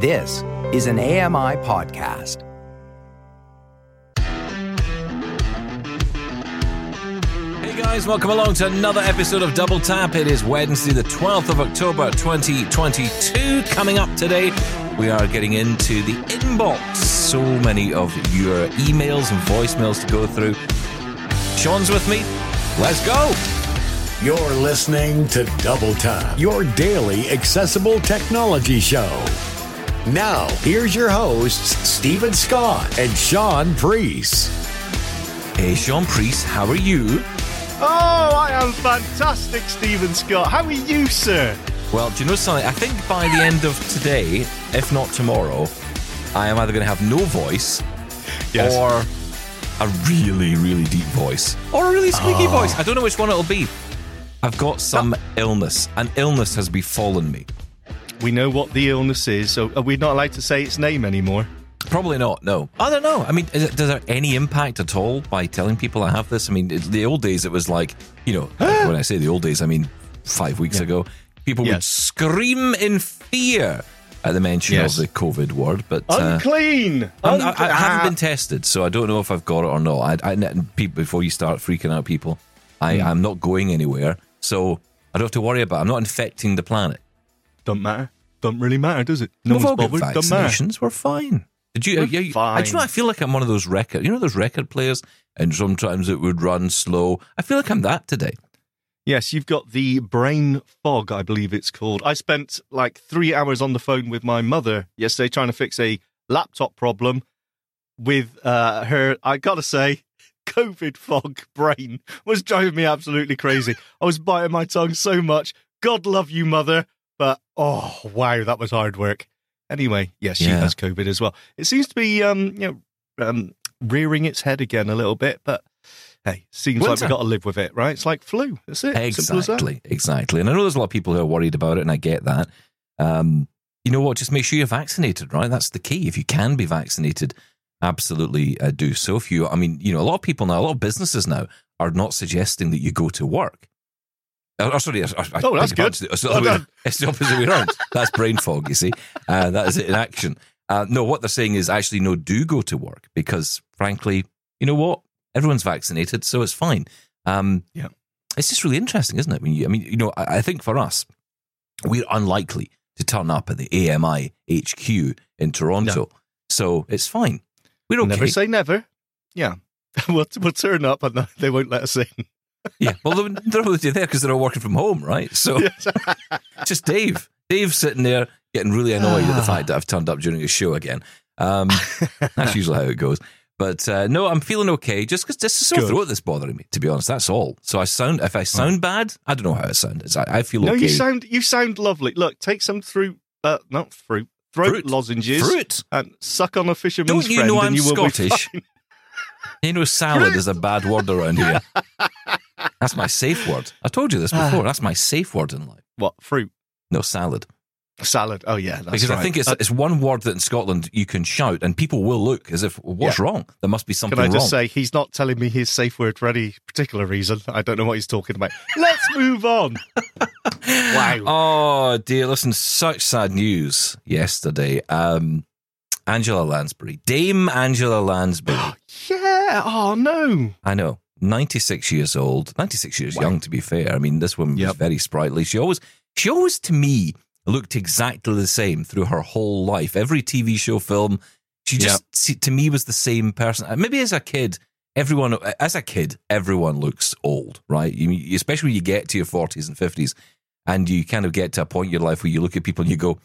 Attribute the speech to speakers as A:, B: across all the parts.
A: This is an AMI podcast.
B: Hey guys, welcome along to another episode of Double Tap. It is Wednesday, the 12th of October 2022. Coming up today, we are getting into the inbox. So many of your emails and voicemails to go through. Sean's with me. Let's go.
C: You're listening to Double Tap, your daily accessible technology show. Now, here's your hosts, Stephen Scott and Sean Priest.
B: Hey, Sean Priest, how are you?
D: Oh, I am fantastic, Stephen Scott. How are you, sir?
B: Well, do you know something? I think by the end of today, if not tomorrow, I am either going to have no voice
D: Yes.
B: or a really, really deep voice or a really squeaky
D: Oh.
B: voice. I don't know which one it'll be. I've got some illness. An illness has befallen me.
D: We know what the illness is, so are we not allowed to say its name anymore?
B: Probably not. No, I don't know. I mean, is it, does there any impact at all by telling people I have this? I mean, it, the old days it was like, you know, when I say the old days, I mean five weeks ago, people would scream in fear at the mention
D: Yes.
B: of the COVID word. But uh,
D: Unclean.
B: I'm- I, I haven't been tested, so I don't know if I've got it or not. I, I before you start freaking out, people, I
D: Hmm.
B: I'm not going anywhere, so I don't have to worry about. it. I'm not infecting the planet.
D: Don't matter. Don't really matter, does it? No
B: We've all
D: one's
B: got
D: bothered. Don't matter.
B: vaccinations. We're fine. Did you?
D: We're
B: yeah, you-
D: fine.
B: I, do you know, I feel like I'm one of those record. You know those record players, and sometimes it would run slow. I feel like I'm that today.
D: Yes, you've got the brain fog, I believe it's called. I spent like three hours on the phone with my mother yesterday trying to fix a laptop problem with uh, her. I gotta say, COVID fog brain was driving me absolutely crazy. I was biting my tongue so much. God love you, mother. But oh, wow, that was hard work. Anyway, yes, she
B: Yeah.
D: has COVID as well. It seems to be, um, you know, um, rearing its head again a little bit, but hey, seems like we've got to live with it, right? It's like flu. That's it. Simple as that.
B: Exactly, exactly. And I know there's a lot of people who are worried about it, and I get that. Um, you know what? Just make sure you're vaccinated, right? That's the key. If you can be vaccinated, absolutely uh, do so. If you, I mean, you know, a lot of people now, a lot of businesses now are not suggesting that you go to work. Oh, oh, sorry. I- I-
D: Oh, that's good.
B: It's the,
D: Well
B: it's the opposite way around. That's brain fog, you see. Uh, that is it in action. Uh, no, what they're saying is actually, no, do go to work because, frankly, you know what? Everyone's vaccinated, so it's fine. Um,
D: Yeah.
B: It's just really interesting, isn't it? When you, I mean, you know, I, I think for us, we're unlikely to turn up at the AMI HQ in Toronto, so it's fine. We're okay.
D: Never say never. Yeah. we'll, we'll turn up and they won't let us in.
B: Yeah, well, they're, they're already there because they're all working from home, right? So just Dave. Dave's sitting there getting really annoyed at the fact that I've turned up during his show again. Um, that's usually how it goes. But uh, no, I'm feeling okay. Just because just a sore
D: Good.
B: throat that's bothering me. To be honest, that's all. So I sound if I sound bad, I don't know how I sound. It's, I, I feel
D: No,
B: okay.
D: you sound you sound lovely. Look, take some fruit, uh, not fruit, throat
B: Fruit.
D: lozenges,
B: Fruit.
D: and suck on a fisherman's
B: Don't you
D: friend,
B: know I'm
D: you
B: Scottish? You know, salad is a bad word around here. That's my safe word. I told you this
D: Ah.
B: before. That's my safe word in life.
D: What fruit?
B: No salad.
D: Salad. Oh yeah, that's
B: because
D: right.
B: I think it's
D: Uh,
B: it's one word that in Scotland you can shout and people will look as if what's
D: Yeah.
B: wrong? There must be something
D: Can I just
B: wrong.
D: say he's not telling me his safe word for any particular reason? I don't know what he's talking about. Let's move on. wow.
B: Oh dear! Listen, such sad news yesterday. Um, Angela Lansbury, Dame Angela Lansbury.
D: Yeah. Oh no.
B: I know, ninety six years old, ninety six years young to be fair. I mean, this woman was very sprightly. She always, she always to me looked exactly the same through her whole life. Every TV show, film, she just see, to me was the same person. Uh, Maybe as a kid. Everyone, as a kid, everyone looks old, right? You, especially when you get to your forties and fifties, and you kind of get to a point in your life where you look at people and you go,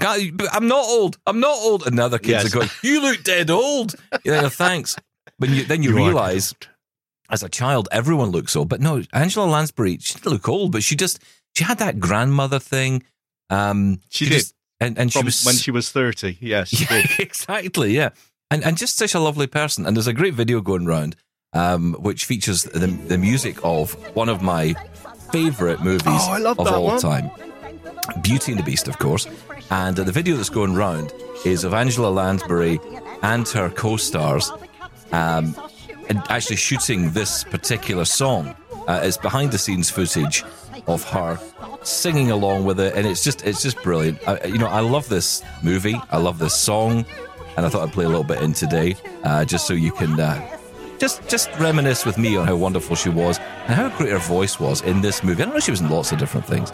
B: "God, I'm not old. I'm not old." And the other kids
D: Yes.
B: are going, "You look dead old." Yeah, thanks. But you, then you,
D: You
B: realize, as a child, everyone looks old. But no, Angela Lansbury, she didn't look old, but she just she had that grandmother thing. Um,
D: She did.
B: just- and and she was
D: when she was thirty. Yes, she
B: yeah,
D: did.
B: exactly, yeah, and and just such a lovely person. And there's a great video going around, um, which features the the music of one of my favorite movies
D: Oh,
B: of all
D: one.
B: time, Beauty and the Beast, of course. And uh, the video that's going round is of Angela Lansbury and her co-stars, um, actually shooting this particular song. Uh, it's behind the scenes footage of her singing along with it, and it's just it's just brilliant. I, you know, I love this movie. I love this song, and I thought I'd play a little bit in today, uh, just so you can. Uh, just, just reminisce with me on how wonderful she was and how great her voice was in this movie. I don't know she was in lots of different things,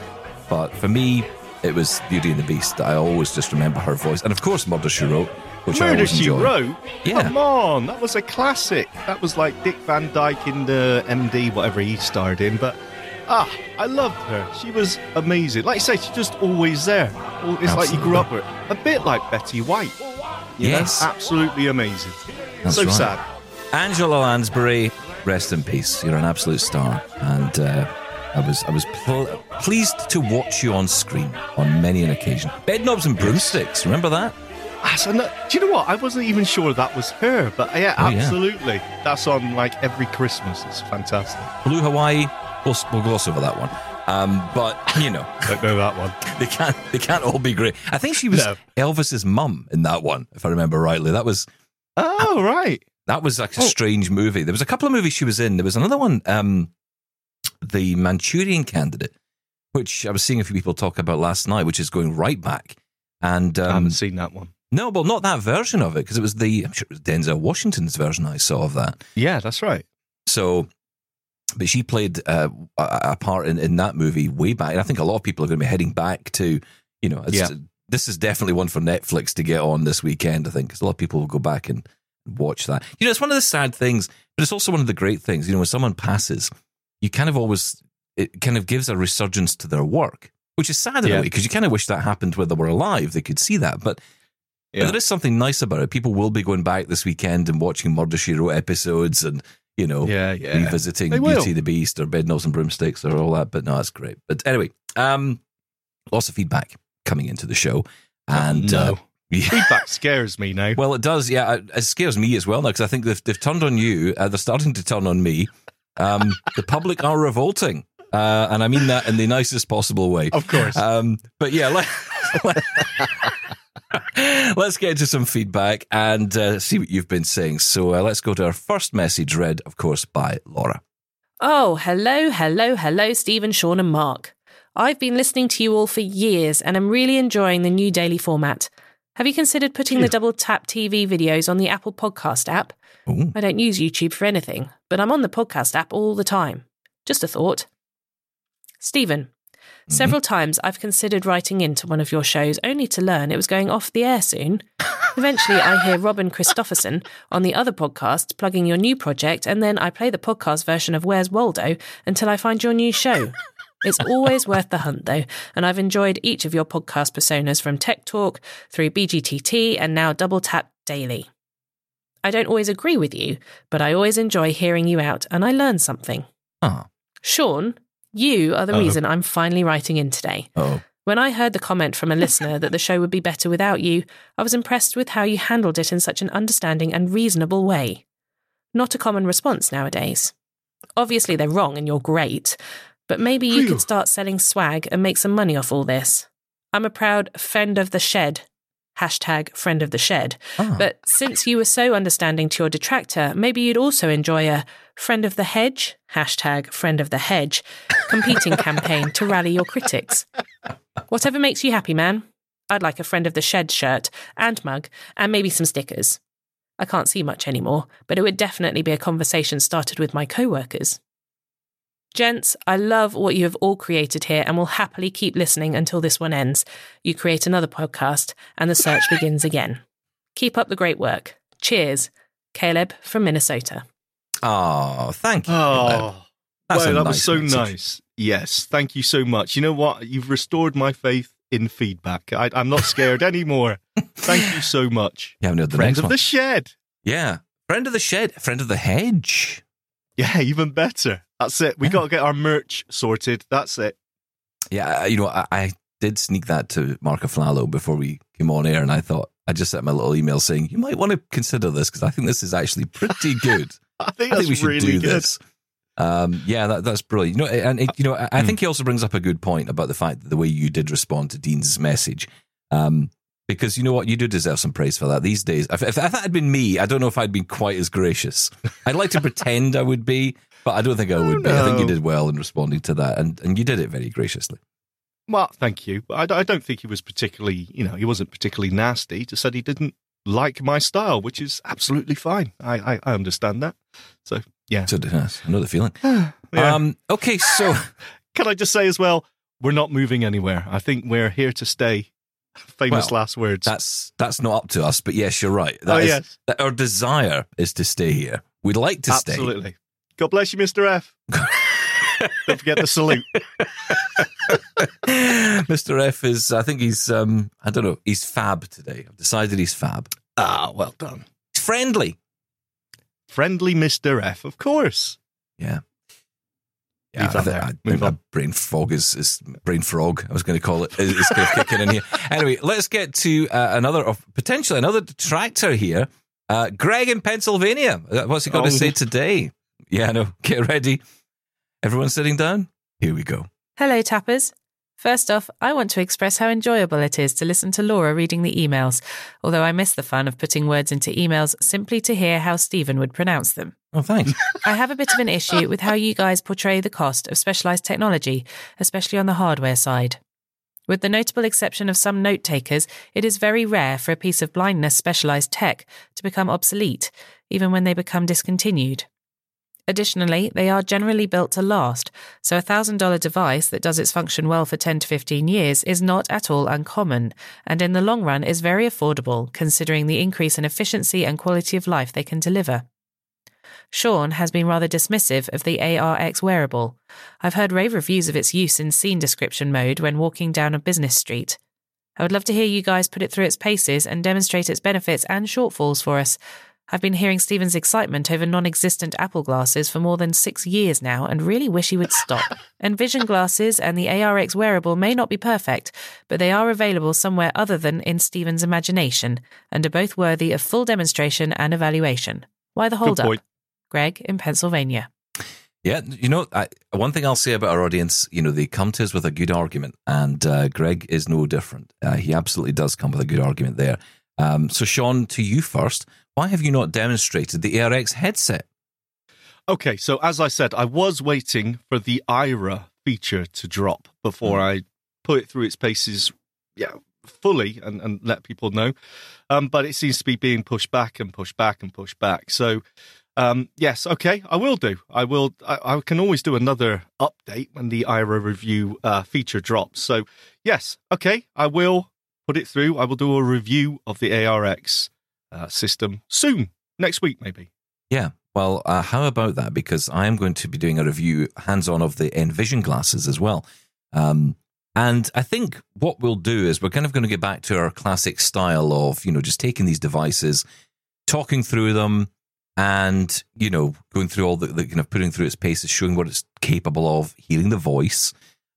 B: but for me, it was Beauty and the Beast. I always just remember her voice, and of course, Murder She Wrote, which I
D: Murder
B: always
D: She. Wrote?
B: Yeah.
D: Come on, that was a classic. That was like Dick Van Dyke in the MD, whatever he starred in. But ah, I loved her. She was amazing. Like you say, she's just always there. It's like you grew up with her. A bit like Betty White. You know?
B: Yes.
D: absolutely amazing.
B: That's
D: so
B: right.
D: sad.
B: Angela Lansbury, rest in peace. You're an absolute star, and uh, I was I was pl- pleased to watch you on screen on many an occasion. Bedknobs and Broomsticks. Remember that?
D: Ah, so no- do you know what? I wasn't even sure that was her, but yeah,
B: Oh, yeah.
D: absolutely. That's on like every Christmas. It's fantastic.
B: Blue Hawaii. We'll, we'll gloss over that one. Um, but you know,
D: Don't know that one.
B: they can't they can't all be great. I think she was
D: No.
B: Elvis's mum in that one, if I remember rightly. That was
D: Oh right.
B: that was like a
D: Oh.
B: strange movie. There was a couple of movies she was in. There was another one, um, the Manchurian Candidate, which I was seeing a few people talk about last night, which is going right back. And
D: I
B: um,
D: haven't seen that one.
B: No, well, not that version of it because it was the I'm sure it was Denzel Washington's version I saw of that.
D: Yeah, that's right.
B: So, but she played uh, a part in, in that movie way back. And I think a lot of people are going to be heading back to, you know, it's,
D: Yeah.
B: this is definitely one for Netflix to get on this weekend, I think, because a lot of people will go back and watch that. You know, it's one of the sad things, but it's also one of the great things. You know, when someone passes, you kind of always, it kind of gives a resurgence to their work, which is sad in
D: Yeah.
B: a way, because you kind of wish that happened when they were alive. They could see that. But but
D: Yeah.
B: there is something nice about it. People will be going back this weekend and watching Murder She Wrote episodes and, you know,
D: Yeah, yeah.
B: revisiting Beauty the Beast or Bedknobs and Broomsticks or all that. But no, that's great. But anyway, um, lots of feedback coming into the show. And
D: no.
B: uh, yeah,
D: Feedback scares me now.
B: well, it does. Yeah, it- scares me as well now because I think they've, they've turned on you. Uh, they're starting to turn on me. Um, the public are revolting. Uh, and I mean that in the nicest possible way.
D: Of course.
B: Um, but yeah, let, us get into some feedback and uh, see what you've been saying. So uh, let's go to our first message, read, of course, by Laura.
E: Oh, hello, hello, hello, Stephen, Sean, and Mark. I've been listening to you all for years and I'm really enjoying the new daily format. Have you considered putting the Double Tap TV videos on the Apple Podcast app?
B: Ooh.
E: I don't use YouTube for anything, but I'm on the podcast app all the time. Just a thought. Stephen, several times I've considered writing into one of your shows only to learn it was going off the air soon. Eventually, I hear Robin Christopherson on the other podcast plugging your new project, and then I play the podcast version of Where's Waldo until I find your new show. It's always worth the hunt, though, and I've enjoyed each of your podcast personas from Tech Talk through BGTT and now Double Tap Daily. I don't always agree with you, but I always enjoy hearing you out and I learn something.
B: Ah,
E: Sean, you are the
D: Uh-oh.
E: reason I'm finally writing in today.
B: oh.
E: When I heard the comment from a listener that the show would be better without you, I was impressed with how you handled it in such an understanding and reasonable way. Not a common response nowadays. Obviously, they're wrong and you're great, but maybe you could start selling swag and make some money off all this. I'm a proud friend of the shed. Hashtag friend of the shed.
B: Ah.
E: But since you were so understanding to your detractor, maybe you'd also enjoy a friend of the hedge, hashtag friend of the hedge, competing campaign to rally your critics. Whatever makes you happy, man. I'd like a friend of the shed shirt and mug and maybe some stickers. I can't see much anymore, but it would definitely be a conversation started with my co workers. Gents, I love what you have all created here and will happily keep listening until this one ends. You create another podcast and the search begins again. Keep up the great work. Cheers. Caleb from Minnesota.
B: Oh, thank you.
D: Oh,
B: That's
D: well, that
B: nice
D: was so
B: message.
D: nice. Yes, thank you so much. You know what? You've restored my faith in feedback. I, I'm not scared anymore. Thank you so much.
B: You haven't heard the
D: Friend
B: next
D: of
B: one.
D: the shed.
B: yeah. Friend of the shed, friend of the hedge.
D: Yeah, even better. That's it. We
B: Yeah.
D: got to get our merch sorted. That's it.
B: Yeah, you know, I, I did sneak that to Marco Aflalo before we came on air, and I thought I just sent my little email saying you might want to consider this because I think this is actually pretty good.
D: I think
B: I think we should
D: really
B: do
D: good.
B: this. Um, yeah, that, that's brilliant. You know, and it, you know, I, I think he also brings up a good point about the fact that the way you did respond to Dean's message, um, because you know what, you do deserve some praise for that. These days, if, if, if that had been me, I don't know if I'd been quite as gracious. I'd like to pretend I would be, but I don't think I would be. I think you did well in responding to that, and, and you did it very graciously.
D: Well, thank you. But I d- I, don't think he was particularly, you know, he wasn't particularly nasty. He just said he didn't like my style, which is absolutely fine. I, I, I understand that. So, yeah.
B: So yes, I know the feeling.
D: Yeah.
B: Um, okay, so
D: Can I just say as well, we're not moving anywhere. I think we're here to stay. Famous
B: Well,
D: last words.
B: that's that's not up to us, but yes, you're right. That
D: Oh,
B: is-
D: yes.
B: that our desire is to stay here. We'd like to stay.
D: Absolutely. God bless you, Mr. F. Don't forget the salute.
B: Mr. F is, I think he's, um, I don't know, he's fab today. I've decided he's fab.
D: Ah, well done.
B: He's friendly.
D: Friendly Mr. F, of course.
B: Yeah. Yeah,
D: Leave
B: I, thi-
D: there.
B: I think my
D: on.
B: brain fog is, is brain frog. I was going to call it. Is, is kind of kicking in here. Anyway, let's get to uh, another, of potentially another detractor here. Uh, Greg in Pennsylvania. Uh, What's he got to
D: Oh.
B: say today? Yeah, no. Get ready. Everyone sitting down. Here we go.
E: Hello, tappers. First off, I want to express how enjoyable it is to listen to Laura reading the emails, although I miss the fun of putting words into emails simply to hear how Stephen would pronounce them.
B: Oh, thanks.
E: I have a bit of an issue with how you guys portray the cost of specialised technology, especially on the hardware side. With the notable exception of some note takers, it is very rare for a piece of blindness specialised tech to become obsolete, even when they become discontinued. Additionally, they are generally built to last, so a $1,000 device that does its function well for 10 to 15 years is not at all uncommon, and in the long run is very affordable considering the increase in efficiency and quality of life they can deliver. Sean has been rather dismissive of the ARX wearable. I've heard rave reviews of its use in scene description mode when walking down a business street. I would love to hear you guys put it through its paces and demonstrate its benefits and shortfalls for us. I've been hearing Stephen's excitement over non existent Apple glasses for more than six years now and really wish he would stop. Envision glasses and the ARX wearable may not be perfect, but they are available somewhere other than in Stephen's imagination and are both worthy of full demonstration and evaluation. Why the hold up? Greg in Pennsylvania.
B: Yeah, you know, I, one thing I'll say about our audience, you know, they come to us with a good argument, and uh, Greg is no different. Uh, he absolutely does come with a good argument there. Um, so, Sean, to you first. Why have you not demonstrated the ARX headset?
D: Okay, so as I said, I was waiting for the Aira feature to drop before I put it through its paces, yeah, fully and, and let people know. Um, but it seems to be being pushed back and pushed back and pushed back. So, um, yes, okay, I will do. I will. I, I can always do another update when the Aira review uh, feature drops. So, yes, okay, I will put it through. I will do a review of the ARX uh, system soon, next week maybe.
B: Yeah. Well, uh, how about that? Because I am going to be doing a review hands on of the Envision glasses as well. Um, and I think what we'll do is we're kind of going to get back to our classic style of, you know, just taking these devices, talking through them, and, you know, going through all the, the kind of putting through its paces, showing what it's capable of, hearing the voice,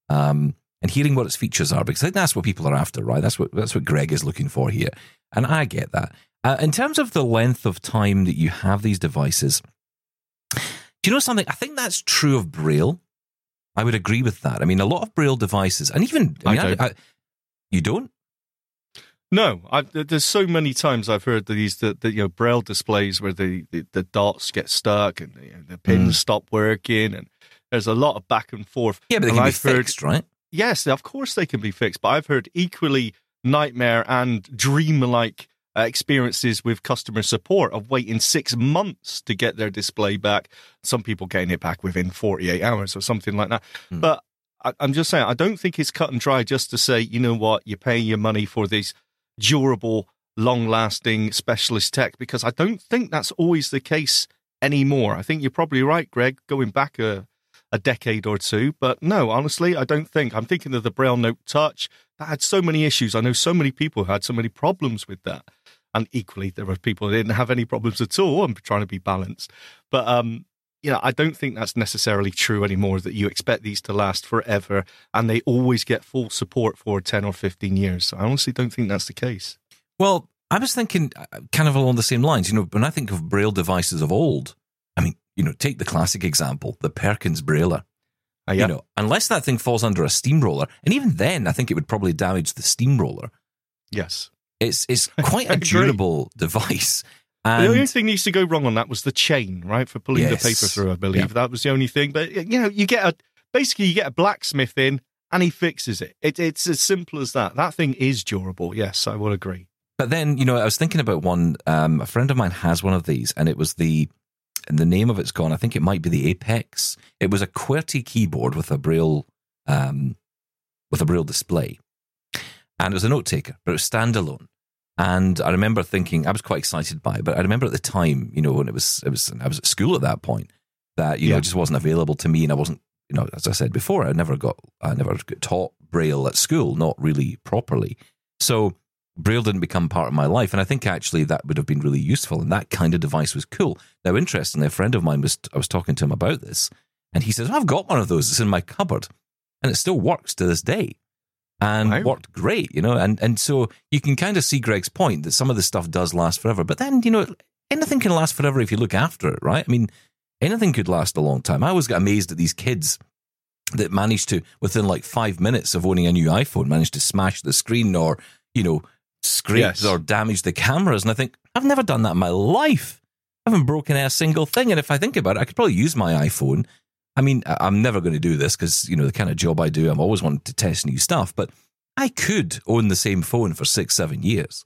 B: um, and hearing what its features are. Because I think that's what people are after, right? That's what that's what Greg is looking for here. And I get that. Uh, in terms of the length of time that you have these devices, do you know something? I think that's true of Braille. I would agree with that. I mean, a lot of Braille devices, and even I
D: I
B: mean, I
D: don't.
B: I- you don't.
D: No, I, there's so many times I've heard these the, the you know braille displays where the, the, the dots get stuck and the, the pins
B: Mm.
D: stop working, and there's a lot of back and forth.
B: Yeah, but they
D: And
B: can be
D: I've heard-
B: fixed, right?
D: Yes, of course they can be fixed, but I've heard equally nightmare and dream-like uh, experiences with customer support of waiting six months to get their display back. Some people getting it back within 48 hours or something like that.
B: Hmm.
D: But I, I'm just saying, I don't think it's cut and dry just to say, you know what, you're paying your money for these durable, long-lasting specialist tech because I don't think that's always the case anymore. I think you're probably right, Greg, going back a a decade or two. But no, honestly, I don't think. I'm thinking of the Braille Note Touch. That had so many issues. I know so many people who had so many problems with that. And equally, there were people who didn't have any problems at all. I'm trying to be balanced. But, um, you know, I don't think that's necessarily true anymore that you expect these to last forever and they always get full support for 10 or 15 years. I honestly don't think that's the case.
B: Well, I was thinking uh, kind of along the same lines. You know, when I think of Braille devices of old, I mean, you know, take the classic example, the Perkins Brailler.
D: Uh, yeah.
B: You know, unless that thing falls under a steamroller, and even then, I think it would probably damage the steamroller.
D: yes.
B: It's it's quite a durable device. And
D: the only thing that needs to go wrong on that was the chain, right, for pulling
B: Yes.
D: the paper through. I believe
B: Yeah.
D: that was the only thing. But you know, you get a basically you get a blacksmith in and he fixes it. it. It's as simple as that. That thing is durable. Yes, I will agree.
B: But then, you know, I was thinking about one. Um, a friend of mine has one of these, and it was the and the name of it's gone. I think it might be the Apex. It was a QWERTY keyboard with a braille, um, with a braille display, and it was a note taker, but it was standalone. And I remember thinking I was quite excited by it, but I remember at the time, you know, when it was it was I was at school at that point, that you know it just wasn't available to me, and I wasn't, you know, as I said before, I never got I never got taught braille at school, not really properly. So Braille didn't become part of my life, and I think actually that would have been really useful. And that kind of device was cool. Now, interestingly, a friend of mine was I was talking to him about this, and he says, "I've got one of those. It's in my cupboard, and it still works to this day, and
D: Wow.
B: worked great, you know." And and so you can kind of see Greg's point that some of this stuff does last forever, but then you know anything can last forever if you look after it, right? I mean, anything could last a long time. I always get amazed at these kids that managed to within like five minutes of owning a new iPhone managed to smash the screen or you know scrape
D: Yes.
B: or damage the cameras, and I think I've never done that in my life. I haven't broken a single thing, and if I think about it, I could probably use my iPhone. I mean, I'm never going to do this because you know the kind of job I do. I'm always wanting to test new stuff, but I could own the same phone for six, seven years.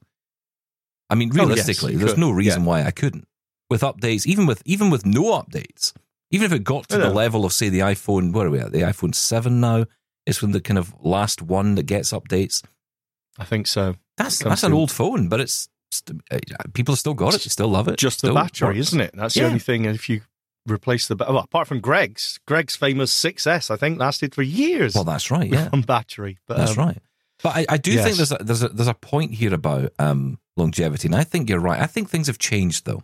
B: I mean,
D: Oh, yes,
B: realistically, there's
D: could.
B: no reason
D: Yeah.
B: why I couldn't. With updates, even with even with no updates, even if it got to the level of say the iPhone, where are we at? The iPhone seven now is when the kind of last one that gets updates.
D: I think so.
B: That's that's an old phone, but it's uh, people have still got it. They still love it.
D: Just the battery,
B: works.
D: isn't it? That's
B: Yeah.
D: the only thing. If you replace the well, apart from Greg's, Greg's famous 6S, I think lasted for years
B: Well, that's right. Yeah,
D: on battery. But
B: That's
D: um,
B: right. But I, I do
D: yes.
B: think there's a, there's a there's a point here about um, longevity, and I think you're right. I think things have changed though,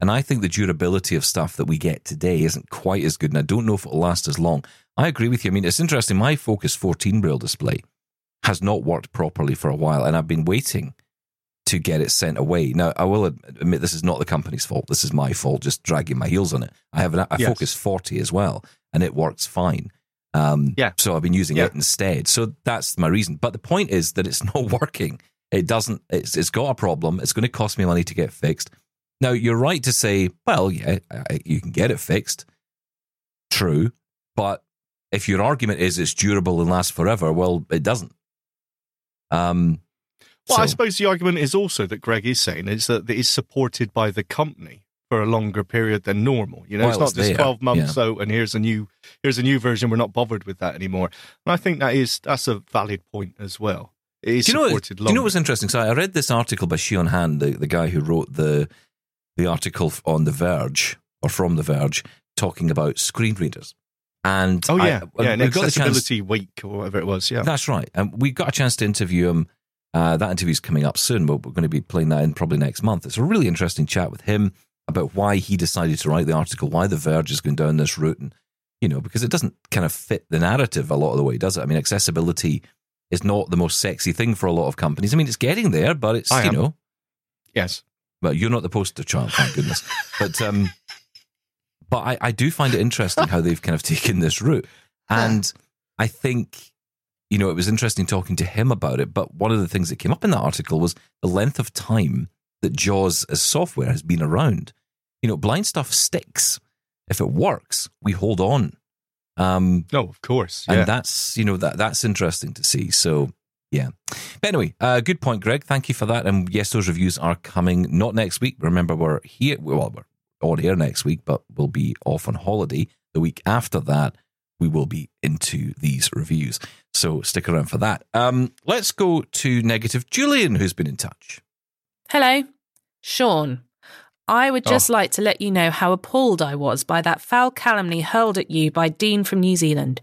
B: and I think the durability of stuff that we get today isn't quite as good, and I don't know if it'll last as long. I agree with you. I mean, it's interesting. My Focus 14 braille display has not worked properly for a while, and I've been waiting to get it sent away. Now, I will admit this is not the company's fault. This is my fault, just dragging my heels on it. I have an, a
D: Yes.
B: Focus 40 as well, and it works fine. Um,
D: Yeah.
B: So I've been using
D: Yeah.
B: it instead. So that's my reason. But the point is that it's not working. It doesn't. It's it's got a problem. It's going to cost me money to get fixed. Now you're right to say, well, yeah, you can get it fixed. True, but if your argument is it's durable and lasts forever, well, it doesn't. Um.
D: Well, I suppose the argument is also that Greg is saying is that it is supported by the company for a longer period than normal. You know, it's not
B: it's
D: just
B: there,
D: twelve months
B: yeah.
D: out and here's a new here's a new version. We're not bothered with that anymore. And I think that is that's a valid point as well. It is
B: do you know?
D: supported
B: Do you know what's interesting? So I read this article by Sheon Han, the, the guy who wrote the the article on The Verge or from The Verge, talking about screen readers. And
D: oh yeah,
B: well,
D: yeah, an
B: we've got the chance-
D: accessibility week or whatever it was. Yeah,
B: That's right. And we got a chance to interview him. Uh, that interview's coming up soon. We're, we're going to be playing that in probably next month. It's a really interesting chat with him about why he decided to write the article, why The Verge is going down this route. And, you know, because it doesn't kind of fit the narrative a lot of the way, does it? I mean, accessibility is not the most sexy thing for a lot of companies. I mean, it's getting there, but it's, you know,
D: yes.
B: But you're not the poster child, thank goodness. but um, but I, I do find it interesting how they've kind of taken this route, and I think you know it was interesting talking to him about it. But one of the things that came up in that article was the length of time that Jaws as software has been around. You know, blind stuff sticks. If it works, we hold on. Um,
D: No, of course.
B: and that's you know that that's interesting to see. So yeah, but anyway, uh, good point, Greg. Thank you for that. And yes, those reviews are coming not next week. Remember, we're here. Well, we're on air next week, but we'll be off on holiday the week after that. We will be into these reviews, so stick around for that. Um, let's go to negative Julian, who's been in touch.
E: Hello, Sean. I would just like to let you know how appalled I was by that foul calumny hurled at you by Dean from New Zealand.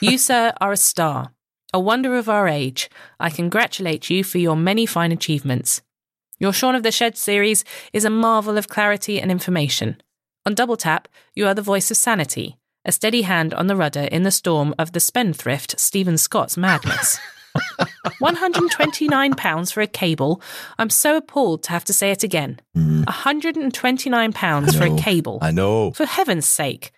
E: You, sir, are a star, a wonder of our age. I congratulate you for your many fine achievements. Your Shaun of the Shed series is a marvel of clarity and information. On Double Tap, you are the voice of sanity, a steady hand on the rudder in the storm of the spendthrift Stephen Scott's madness. £129 for a cable. I'm so appalled to have to say it again. Mm. £129 for a cable.
B: I know.
E: For heaven's sake.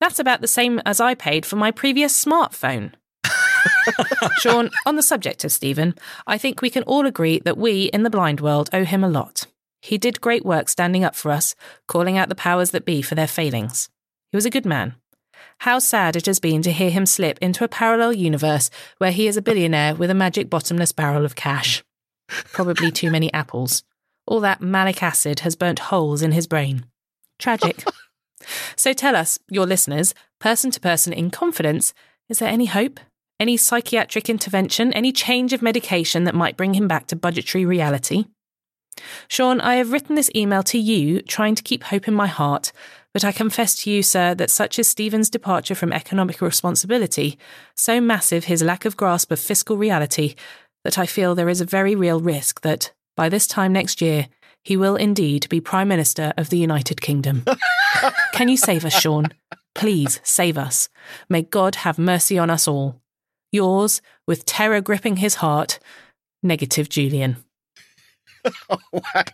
E: That's about the same as I paid for my previous smartphone. Sean, on the subject of Stephen, I think we can all agree that we in the blind world owe him a lot. He did great work standing up for us, calling out the powers that be for their failings. He was a good man. How sad it has been to hear him slip into a parallel universe where he is a billionaire with a magic bottomless barrel of cash. Probably too many apples. All that malic acid has burnt holes in his brain. Tragic. so tell us, your listeners, person to person in confidence, is there any hope? Any psychiatric intervention? Any change of medication that might bring him back to budgetary reality? Sean, I have written this email to you, trying to keep hope in my heart, but I confess to you, sir, that such is Stephen's departure from economic responsibility, so massive his lack of grasp of fiscal reality, that I feel there is a very real risk that, by this time next year, he will indeed be Prime Minister of the United Kingdom. Can you save us, Sean? Please save us. May God have mercy on us all. Yours, with terror gripping his heart, Negative Julian.
D: oh, wow.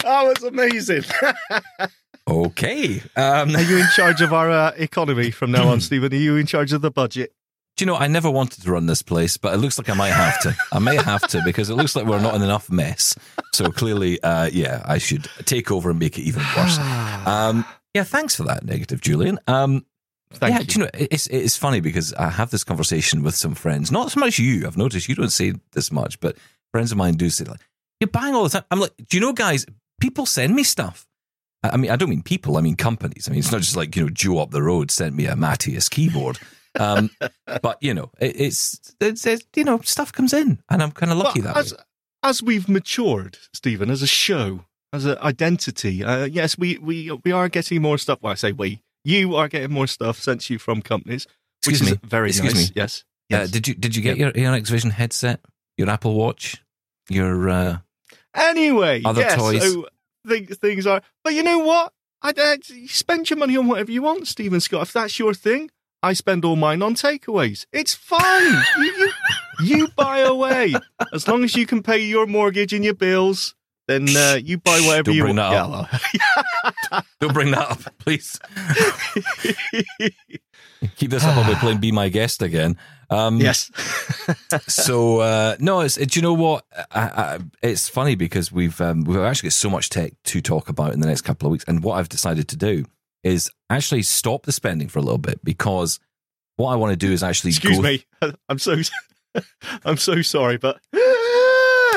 D: That was amazing.
B: Okay. Um,
D: Are you in charge of our uh, economy from now on, Stephen? Are you in charge of the budget?
B: do you know, I never wanted to run this place, but it looks like I might have to. I may have to because it looks like we're not in enough mess. So clearly, uh, yeah, I should take over and make it even worse. Um, yeah, thanks for that, negative Julian. Um,
D: Thank
B: yeah,
D: you.
B: do you know, it's it's funny because I have this conversation with some friends. Not so much you. I've noticed you don't say this much, but friends of mine do say like, "You're buying all the time." I'm like, do you know, guys? People send me stuff. I mean, I don't mean people. I mean companies. I mean, it's not just like you know, Joe up the road sent me a Matias keyboard. Um, but you know, it, it's, it's it's you know, stuff comes in, and I'm kind of lucky
D: But
B: that
D: as,
B: way.
D: as we've matured, Stephen, as a show, as an identity, uh, yes, we, we we are getting more stuff. Well, I say we. You are getting more stuff sent to you from companies, which
B: Excuse
D: is
B: me.
D: very
B: Excuse
D: nice.
B: me.
D: Yes.
B: Uh, did you did you get your ARX Vision headset, your Apple Watch, your uh,
D: Anyway,
B: Other
D: yes,
B: toys.
D: So things, things are. But you know what? I, I you spend your money on whatever you want, Stephen Scott. If that's your thing, I spend all mine on takeaways. It's fine. you, you, you buy away as long as you can pay your mortgage and your bills. Then uh, you buy whatever
B: don't
D: you
B: bring
D: want.
B: that
D: Yeah,
B: Don't bring that up, please. Keep this up. I'll be playing "Be My Guest" again. Um,
D: yes.
B: so uh, no, it's, do you know what? I, I, it's funny because we've um, we've actually got so much tech to talk about in the next couple of weeks, and what I've decided to do is actually stop the spending for a little bit because what I want to do is actually
D: Excuse
B: go
D: me. I'm so. I'm so sorry, but.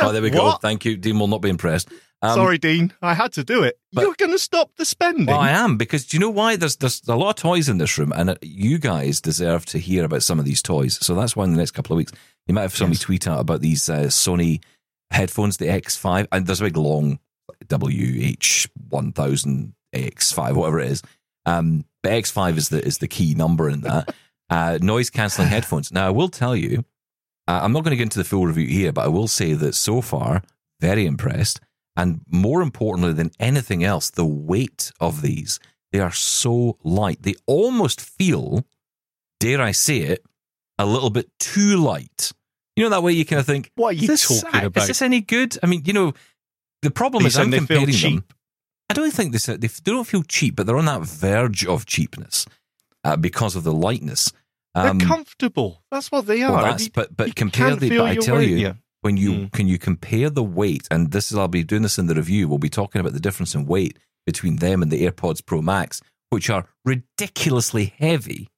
B: Oh, there we go.
D: What?
B: Thank you. Dean will not be impressed. Um,
D: Sorry, Dean. I had to do it.
B: but-
D: You're going to stop the spending.
B: Well, I am because do you know why? There's there's a lot of toys in this room, and uh, you guys deserve to hear about some of these toys. So that's why in the next couple of weeks you might have somebody
D: Yes.
B: tweet out about these uh, Sony headphones, the X5, and there's a big long WH1000 X5, whatever it is. Um, but X5 is the is the key number in that uh, noise cancelling headphones. Now I will tell you, uh, I'm not going to get into the full review here, but I will say that so far very impressed. And more importantly than anything else, the weight of these. They are so light. They almost feel, dare I say it, a little bit too light. You know that way you kind of think,
D: What are you
B: is this,
D: talking about?
B: Is this any good? I mean, you know, the problem
D: These
B: is I'm
D: they
B: comparing them.
D: cheap.
B: I don't think this, they don't feel cheap, but they're on that verge of cheapness uh, because of the lightness. Um,
D: They're comfortable. That's what they are.
B: well,
D: You-
B: but but compare the. But I tell
D: weight,
B: you,
D: yeah.
B: when you
D: Mm.
B: can you compare the weight, and this is I'll be doing this in the review. We'll be talking about the difference in weight between them and the AirPods Pro Max, which are ridiculously heavy.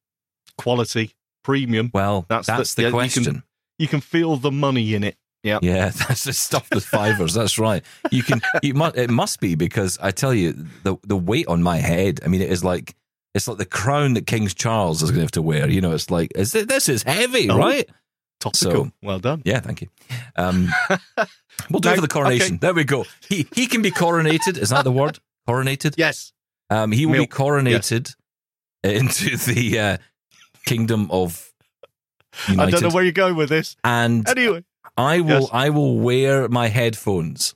D: quality, premium.
B: Well, that's,
D: That's
B: the,
D: the- yeah, you can-
B: question.
D: You can feel the money in it. Yeah.
B: Yeah, that's the stuff with fivers. That's right. You can. You must. It must be because I tell you, the the weight on my head. I mean, it is like it's like the crown that King Charles is going to have to wear. You know, it's like is it, this is heavy,
D: Oh.
B: right?
D: Topical.
B: So-
D: well done.
B: Yeah, thank you. Um, we'll do it
D: Now-
B: for the coronation.
D: okay.
B: There we go. He he can be coronated. Is that the word? Coronated.
D: Yes.
B: Um, he will be
D: Milk.
B: coronated into the uh, kingdom of United.
D: I don't know where you're going with this.
B: and
D: Anyway.
B: I will
D: Yes.
B: I will wear my headphones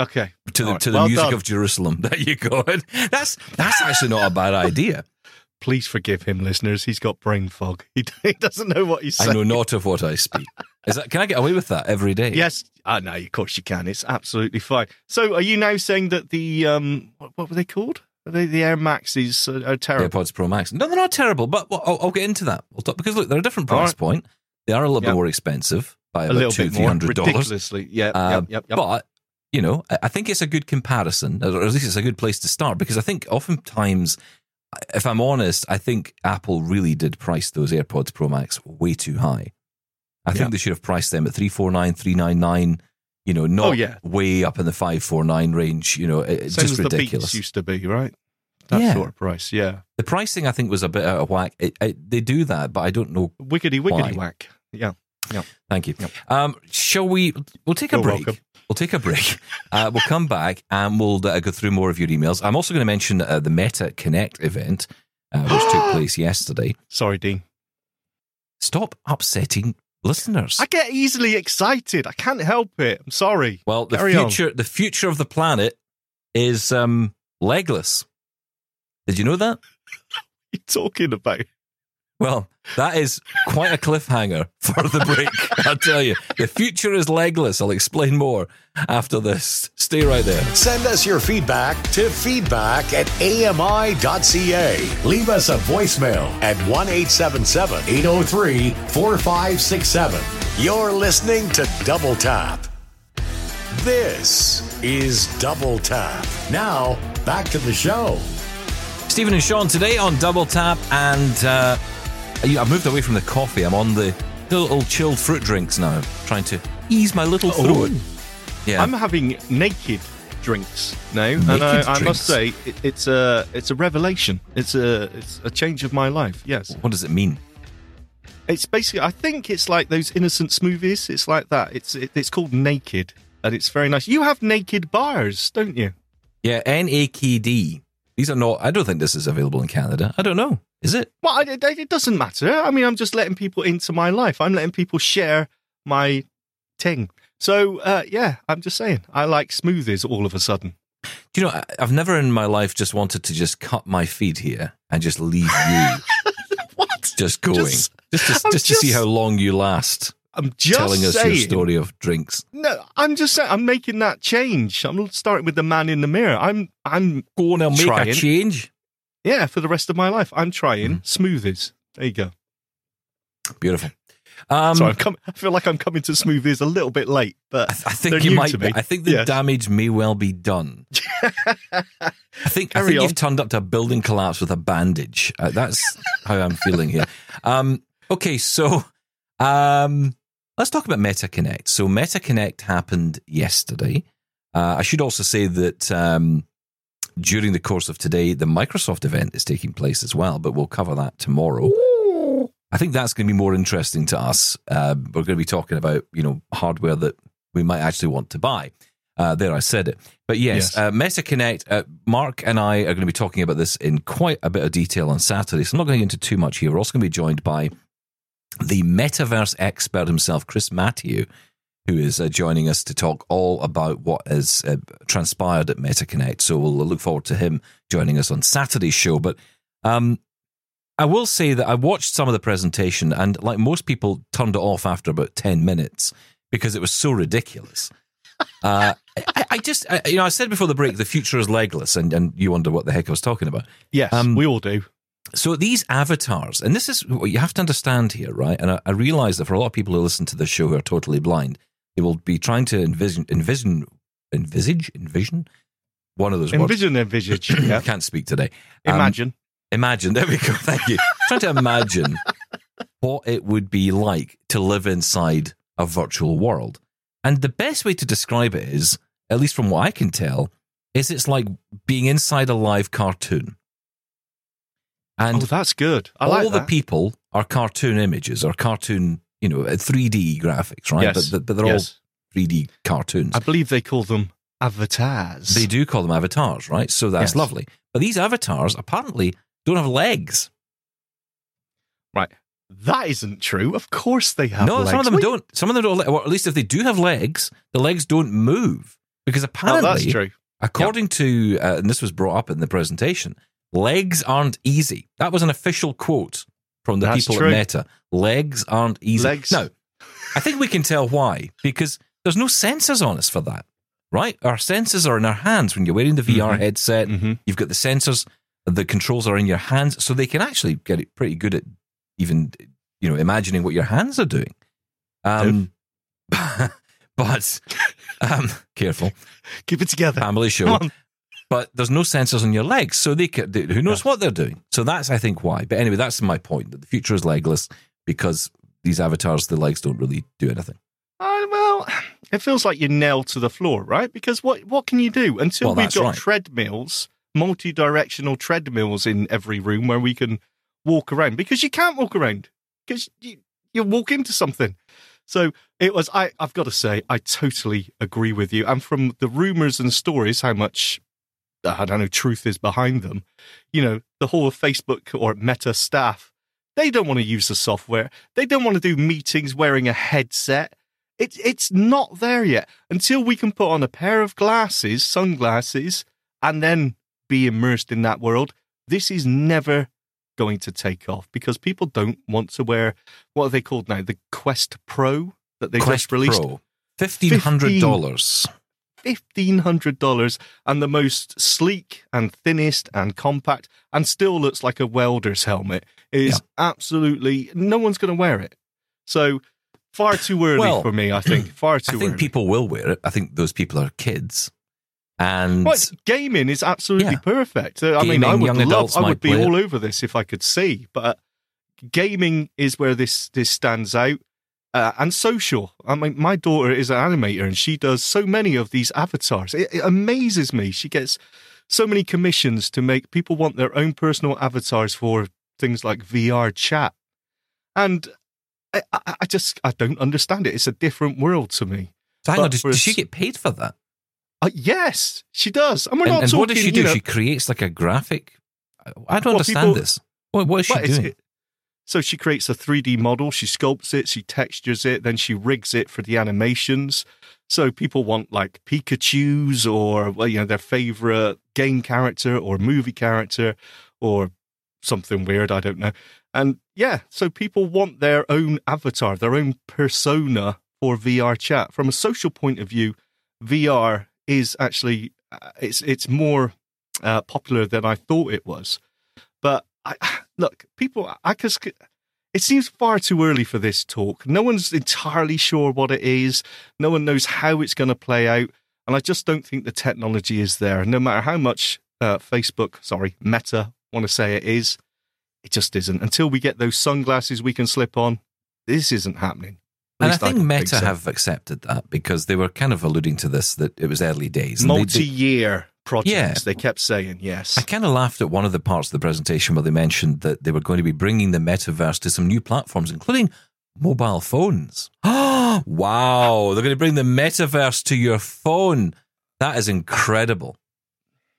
D: Okay.
B: to the
D: right.
B: to the
D: Well
B: music
D: done.
B: of Jerusalem. There you go. That's that's actually not a bad idea.
D: Please forgive him, listeners. He's got brain fog. He, he doesn't know what he's saying.
B: I know not of what I speak. Is that can I get away with that every day?
D: Yes, I know. Of course you can. It's absolutely fine. So, are you now saying that the um, what, what were they called? Are they the Air Maxes are, are terrible?
B: AirPods Pro Max. No, they're not terrible, but well, I'll, I'll get into that. We'll talk, because look, they're a different price
D: right.
B: point. They are a little
D: Yeah.
B: bit more expensive by
D: A
B: about
D: little
B: two,
D: bit
B: three
D: more
B: hundred dollars.
D: ridiculously. Yeah.
B: Uh,
D: yep, yep, yep.
B: But you know, I think it's a good comparison, or at least it's a good place to start because I think oftentimes, if I'm honest, I think Apple really did price those AirPods Pro Max way too high. I think
D: Yeah.
B: they should have priced them at 349, 399, you know, not
D: Oh, yeah.
B: way up in the 549 range, you know, it's
D: Same
B: just ridiculous.
D: Used to be, right? That
B: Yeah.
D: sort of price, yeah.
B: The pricing, I think, was a bit out of whack. It, it, they do that, but I don't know.
D: Wiggity wiggity
B: Why?
D: whack. Yeah. Yeah.
B: Thank you.
D: Yep.
B: Um, shall we? We'll take a
D: You're
B: break.
D: welcome.
B: We'll take a break. Uh, we'll come back and we'll uh, go through more of your emails. I'm also going to mention uh, the Meta Connect event, uh, which took place yesterday.
D: Sorry, Dean.
B: Stop upsetting listeners.
D: I get easily excited. I can't help it. I'm sorry.
B: well, the
D: Carry on.
B: future, the future of the planet is um, legless. Did you know that?
D: What are you talking about?
B: Well, that is quite a cliffhanger for the break. I'll tell you. The future is legless. I'll explain more after this. Stay right there.
C: Send us your feedback to feedback at ami.ca. Leave us a voicemail at 1 877 803 4567. You're listening to Double Tap. This is Double Tap. Now, back to the show.
B: Stephen and Sean today on Double Tap, and uh, I- I've moved away from the coffee. I'm on the little chilled fruit drinks now, trying to ease my little oh. throat. Yeah,
D: I'm having naked drinks now, and
B: Naked
D: I, I
B: drinks?
D: must say it, it's a it's a revelation. It's a it's a change of my life. Yes,
B: what does it mean?
D: it's basically I think it's like those innocent smoothies. It's like that. It's it, it's called naked, and it's very nice. You have naked bars, don't you?
B: Yeah, NAKD. These are not. I don't think this is available in Canada. I don't know. Is it?
D: Well, it, it doesn't matter. I mean, I'm just letting people into my life. I'm letting people share my ting. So uh, yeah, I'm just saying I like smoothies all of a sudden.
B: Do you know? I've never in my life just wanted to just cut my feed here and just leave you
D: What?
B: just going,
D: Just-
B: just to,
D: I'm
B: just to see how long you last
D: I'm just
B: telling us
D: saying.
B: your story of drinks.
D: No, I'm just saying I'm making that change. I'm starting with the man in the mirror. I'm I'm
B: Go on, I'll make
D: Trying.
B: a change.
D: yeah for the rest of my life. I'm trying
B: Mm-hmm.
D: smoothies. There you go.
B: Beautiful. Um,
D: so I'm com- I feel like I'm coming to smoothies a little bit late, but
B: I, th- I think you might.
D: to
B: Be. I think the
D: Yes.
B: damage may well be done. I think. I think
D: on.
B: you've turned up to a building collapse with a bandage. Uh, that's how I'm feeling here. Um, okay, so um, let's talk about MetaConnect. So MetaConnect happened yesterday. Uh, I should also say that um, during the course of today, the Microsoft event is taking place as well, but we'll cover that tomorrow. I think that's going to be more interesting to us. Uh, we're going to be talking about you know hardware that we might actually want to buy. Uh, there, I said it. But yes,
D: Yes.
B: Uh, Meta Connect. Uh, Mark and I are going to be talking about this in quite a bit of detail on Saturday. So I'm not going to get into too much here. We're also going to be joined by the metaverse expert himself, Chris Matthew, who is uh, joining us to talk all about what has uh, transpired at MetaConnect. So we'll look forward to him joining us on Saturday's show. But um, I will say that I watched some of the presentation, and like most people, turned it off after about ten minutes because it was so ridiculous. Uh, I, I just, I, you know, I said before the break, the future is legless, and, and you wonder what the heck I was talking about.
D: yes,
B: Um,
D: we all do.
B: So these avatars, and this is what you have to understand here, right? And I, I realize that for a lot of people who listen to this show who are totally blind, they will be trying to envision, envision, envisage, envision, one of those words.
D: Envision, envisage. yeah.
B: I can't speak today. Um,
D: Imagine.
B: imagine. There we go. Thank you. trying to imagine what it would be like to live inside a virtual world. And the best way to describe it is, at least from what I can tell, is it's like being inside a live cartoon. And
D: oh, that's good. I
B: all
D: like
B: the people are cartoon images or cartoon, you know, 3D graphics, right?
D: Yes.
B: But, but they're
D: yes.
B: all 3D cartoons.
D: I believe they call them avatars.
B: They do call them avatars, right? So that's
D: Yes.
B: lovely. But these avatars apparently don't have legs.
D: Right. That isn't true. Of course they have
B: no,
D: legs.
B: some of them
D: Wait.
B: don't. Some of them don't. Or at least if they do have legs, the legs don't move because
D: Oh,
B: apparently,
D: that's true.
B: according to, uh, and this was brought up in the presentation, legs aren't easy. That was an official quote from the
D: That's
B: people
D: true.
B: at Meta. Legs aren't easy.
D: Legs-
B: Now, I think we can tell why because there's no sensors on us for that, right? Our sensors are in our hands when you're wearing the VR
D: Mhm.
B: headset.
D: hmm
B: You've got the sensors, the controls are in your hands, so they can actually get it pretty good at even you know imagining what your hands are doing. Um, but Um, careful,
D: Keep it together.
B: family show. But there's no sensors on your legs, so they, they who knows what they're doing. So that's I think why. But anyway, that's my point. That the future is legless because these avatars, the legs don't really do anything.
D: Uh, well, it feels like you're nailed to the floor, right? Because what what can you do until
B: Well,
D: we've got
B: right.
D: treadmills, multi-directional treadmills in every room where we can walk around? Because you can't walk around because you you walk into something. So it was. I I've got to say, I totally agree with you. And from the rumors and stories, how much I don't know truth is behind them. You know, the whole of Facebook or Meta staff. They don't want to use the software. They don't want to do meetings wearing a headset. It's it's not there yet. Until we can put on a pair of glasses, sunglasses, and then be immersed in that world, this is never going to take off because people don't want to wear what are they called now? The Quest Pro that they
B: Quest
D: just released.
B: Pro, fifteen hundred dollars.
D: Fifteen hundred dollars and the most sleek and thinnest and compact and still looks like a welder's helmet is
B: Yeah.
D: absolutely no one's going to wear it. So far too early
B: Well,
D: for me. I think far too early.
B: I think
D: early.
B: people will wear it. I think those people are kids, and
D: Right, gaming is absolutely
B: Yeah.
D: perfect. Uh, I mean, I would love, I would be
B: it.
D: all over this if I could see, but gaming is where this this stands out, uh, and social. I mean, my daughter is an animator, and she does so many of these avatars. It, it amazes me. She gets so many commissions to make people want their own personal avatars for things like VR chat, and I, I, I just I don't understand it. It's a different world to me.
B: So hang
D: but
B: on, does, does she get paid for that?
D: Uh, yes, she does, and we're
B: and
D: not
B: and
D: talking.
B: what does she
D: you
B: do?
D: know-
B: She creates like a graphic. I don't understand
D: people-
B: this. What, what is she doing?
D: it- so she creates a 3D model, she sculpts it, she textures it, then she rigs it for the animations. So people want like Pikachu's or well, you know, their favorite game character or movie character or something weird, I don't know. And yeah, so people want their own avatar, their own persona for VR chat. From a social point of view, VR is actually uh, it's it's more uh, popular than I thought it was. I, look, people, I cause it seems far too early for this talk. No one's entirely sure what it is. No one knows how it's going to play out, and I just don't think the technology is there. No matter how much uh, Facebook, sorry, Meta, want to say it is, it just isn't. Until we get those sunglasses we can slip on, this isn't happening.
B: And I think
D: don't
B: Meta
D: so.
B: have accepted that because they were kind of alluding to this that it was early days. they-
D: multi-year projects.
B: Yeah.
D: They kept saying yes.
B: I kind of laughed at one of the parts of the presentation where they mentioned that they were going to be bringing the metaverse to some new platforms, including mobile phones. Oh, wow. They're going to bring the metaverse to your phone. That is incredible.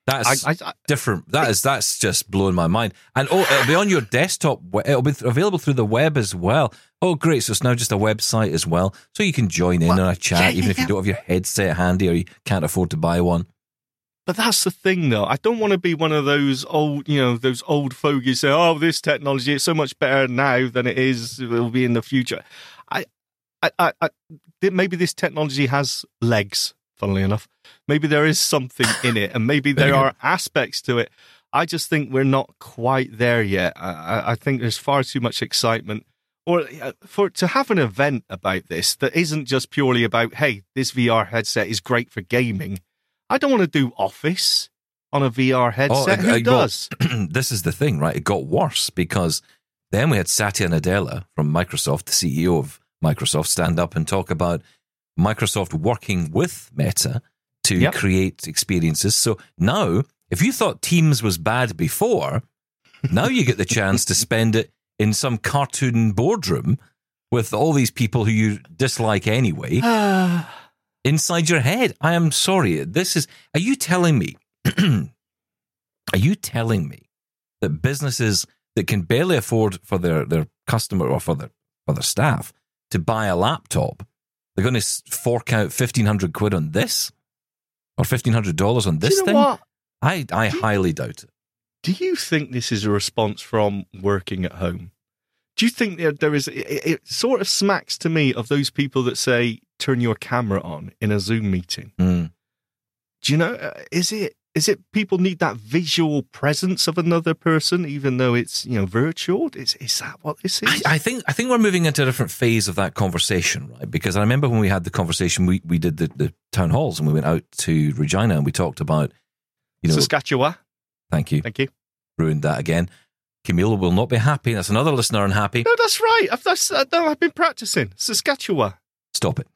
B: That's
D: I, I, I,
B: different. That is that's just blowing my mind. And oh, it'll be on your desktop. It'll be available through the web as well. Oh, great! So it's now just a website as well, so you can join in
D: Well,
B: on a chat,
D: yeah,
B: even
D: yeah,
B: if you
D: yeah.
B: don't have your headset handy or you can't afford to buy one.
D: But that's the thing, though. I don't want to be one of those old, you know, those old fogies say, "Oh, this technology is so much better now than it is It will be in the future." I, I, I, I maybe this technology has legs. Funnily enough, maybe there is something in it, and maybe there are aspects to it. I just think we're not quite there yet. I, I- think there's far too much excitement, or uh, for to have an event about this that isn't just purely about, "Hey, this VR headset is great for gaming." I don't want to do Office on a VR headset.
B: uh,
D: Who
B: uh, well,
D: does?
B: this is the thing, right? It got worse because then we had Satya Nadella from Microsoft, the CEO of Microsoft, stand up and talk about Microsoft working with Meta to
D: Yep.
B: create experiences. So now, if you thought Teams was bad before, now you get the chance to spend it in some cartoon boardroom with all these people who you dislike anyway inside your head. I am sorry. This is. Are you telling me? are you telling me that businesses that can barely afford for their their customer or for their for their staff to buy a laptop, they're going to fork out fifteen hundred quid on this or fifteen hundred dollars on
D: Do
B: this
D: you know
B: thing?
D: what?
B: I I highly doubt it.
D: Do you think this is a response from working at home? Do you think there, there is? It, it sort of smacks to me of those people that say, "Turn your camera on in a Zoom meeting."
B: Mm.
D: Do you know? uh, Is it? is it people need that visual presence of another person, even though it's you know virtual? Is is that what this is?
B: I, I think I think we're moving into a different phase of that conversation, right? Because I remember when we had the conversation, we we did the, the town halls and we went out to Regina and we talked about you know
D: Saskatchewan.
B: Thank you.
D: Thank you.
B: Ruined that again. Camille will not be happy. That's another listener unhappy.
D: No, that's right. I've that's, uh, no, I've been practicing Saskatchewan.
B: Stop it.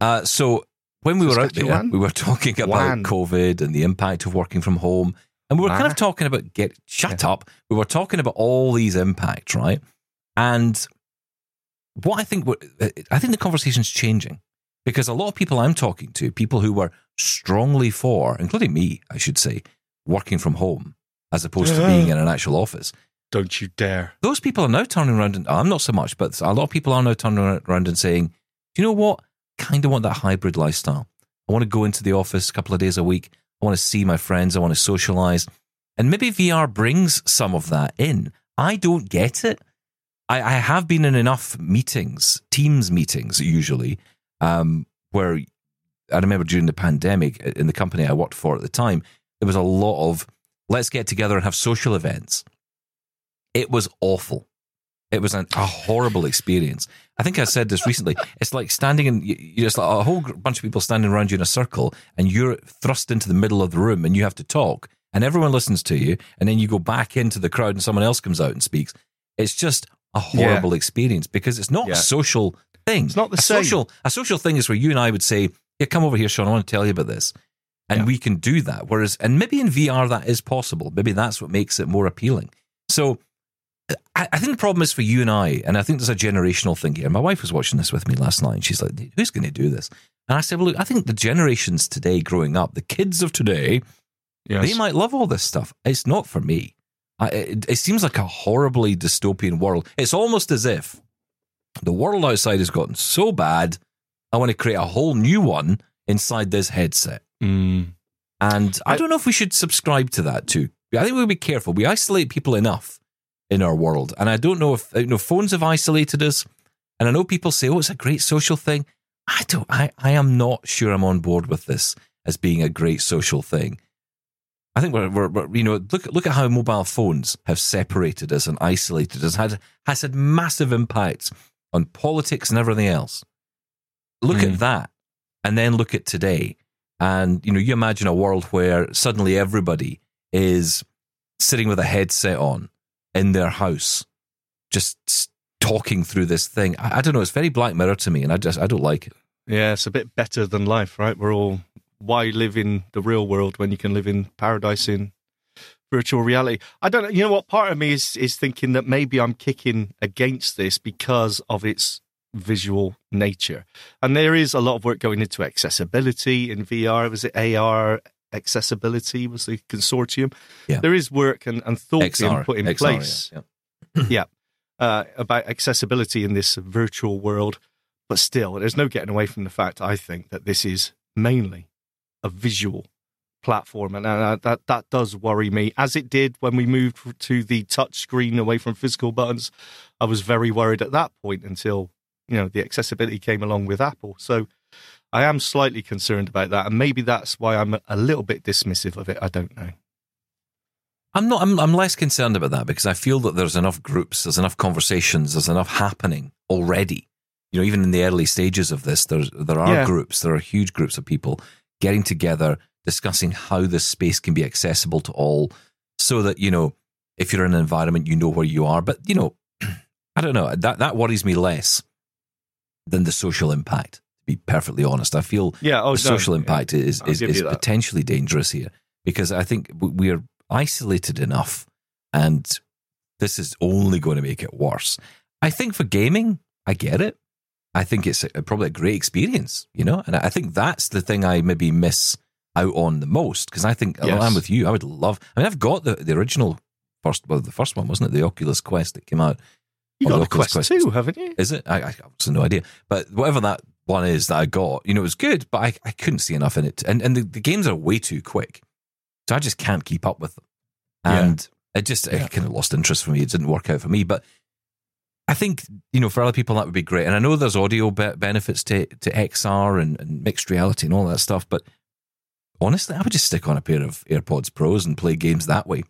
B: Uh, so when we were out there, we were talking about. COVID and the impact of working from home. And we were kind
D: Ah.
B: of talking about get shut up. We were talking about all these impacts, right? And what I think what- I think the conversation's changing because a lot of people I'm talking to, people who were strongly for, including me, I should say, working from home as opposed to being in an actual office.
D: Don't you dare!
B: Those people are now turning around and I'm not so much, but a lot of people are now turning around and saying, "Do you know what? Kind of want that hybrid lifestyle. I want to go into the office a couple of days a week. I want to see my friends. I want to socialize." And maybe VR brings some of that in. I don't get it. I, I have been in enough meetings, Teams meetings usually, um, where I remember during the pandemic in the company I worked for at the time, there was a lot of let's get together and have social events. It was awful. It was an, a horrible experience. I think I said this recently. It's like standing in, you- you're just like a whole bunch of people standing around you in a circle, and you're thrust into the middle of the room, and you have to talk, and everyone listens to you, and then you go back into the crowd, and someone else comes out and speaks. It's just a horrible experience because it's not
D: Yeah.
B: a social thing.
D: It's not the
B: a
D: same.
B: social. A social thing is where you and I would say, "Yeah, come over here, Shaun. I want to tell you about this." And
D: Yeah.
B: we can do that. Whereas, and maybe in VR that is possible. Maybe that's what makes it more appealing. So, I, I think the problem is for you and I, and I think there's a generational thing here. My wife was watching this with me last night, and she's like, "Who's going to do this?" And I said, "Well, look, I think the generations today, growing up, the kids of today,
D: Yes.
B: they might love all this stuff. It's not for me. I, it, it seems like a horribly dystopian world. It's almost as if the world outside has gotten so bad. I want to create a whole new one inside this headset.
D: Mm.
B: And I,
D: I-
B: don't know if we should subscribe to that too. I think we'll be careful. We isolate people enough in our world, and I don't know if you know phones have isolated us. And I know people say, "Oh, it's a great social thing." I don't. I I am not sure I'm on board with this as being a great social thing. I think we're, we're, we're you know look look at how mobile phones have separated us and isolated us had has had massive impacts on politics and everything else. Look
D: Mm.
B: at that, and then look at today. And you know, you imagine a world where suddenly everybody is sitting with a headset on in their house, just talking through this thing. I, I don't know. It's very Black Mirror to me, and I just I don't like it.
D: Yeah, it's a bit better than life, right? We're all why live in the real world when you can live in paradise in virtual reality. I don't know. You know what? Part of me is is thinking that maybe I'm kicking against this because of its visual nature, and there is a lot of work going into accessibility in VR. Was it AR? Accessibility was the consortium.
B: Yeah.
D: There is work and, and thought being put in
B: XR,
D: place
B: yeah, yeah.
D: yeah, uh, about accessibility in this virtual world. But still, there's no getting away from the fact, I think, that this is mainly a visual platform. And uh, that, that does worry me, as it did when we moved to the touch screen away from physical buttons. I was very worried at that point until, you know, the accessibility came along with Apple. So I am slightly concerned about that. And maybe that's why I'm a little bit dismissive of it. I don't know.
B: I'm not. I'm, I'm less concerned about that because I feel that there's enough groups, there's enough conversations, there's enough happening already. You know, even in the early stages of this, there's there are
D: Yeah.
B: groups, there are huge groups of people getting together, discussing how this space can be accessible to all, so that you know, if you're in an environment, you know where you are. But you know, I don't know. That that worries me less than the social impact. Be perfectly honest, I feel
D: Yeah. Oh,
B: the
D: no,
B: social
D: yeah.
B: impact is is, is potentially dangerous here because I think we are isolated enough, and this is only going to make it worse. I think for gaming, I get it. I think it's a, probably a great experience, you know, and I think that's the thing I maybe miss out on the most because I think
D: Yes.
B: I'm with you. I would love. I mean, I've got the the original first, well, the first one wasn't it the Oculus Quest that came out.
D: You got
B: the
D: Quest,
B: Quest.
D: too, haven't you?
B: Is it? I, I have no idea. But whatever that one is that I got, you know, it was good, but I, I couldn't see enough in it. And and the, the games are way too quick. So I just can't keep up with them.
D: Yeah.
B: And it just
D: Yeah.
B: it kind of lost interest for me. It didn't work out for me. But I think, you know, for other people that would be great. And I know there's audio be- benefits to, to XR and, and mixed reality and all that stuff, but honestly, I would just stick on a pair of AirPods Pros and play games that way.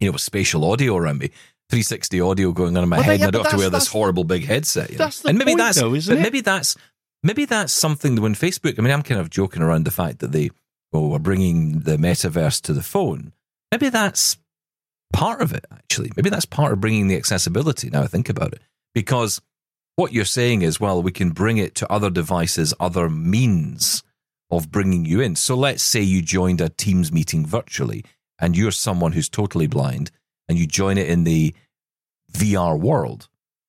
B: You know, with spatial audio around me. 360 audio going on in my
D: Well,
B: head,
D: yeah,
B: and I don't have to wear this horrible big headset. You know?
D: that's the
B: and maybe
D: point,
B: that's
D: though, isn't it?
B: maybe that's maybe that's something that when Facebook. I mean, I'm kind of joking around the fact that they well, we're bringing the metaverse to the phone. Maybe that's part of it. Actually, maybe that's part of bringing the accessibility. Now I think about it, because what you're saying is, well, we can bring it to other devices, other means of bringing you in. So let's say you joined a Teams meeting virtually, and you're someone who's totally blind, and you join it in the VR world.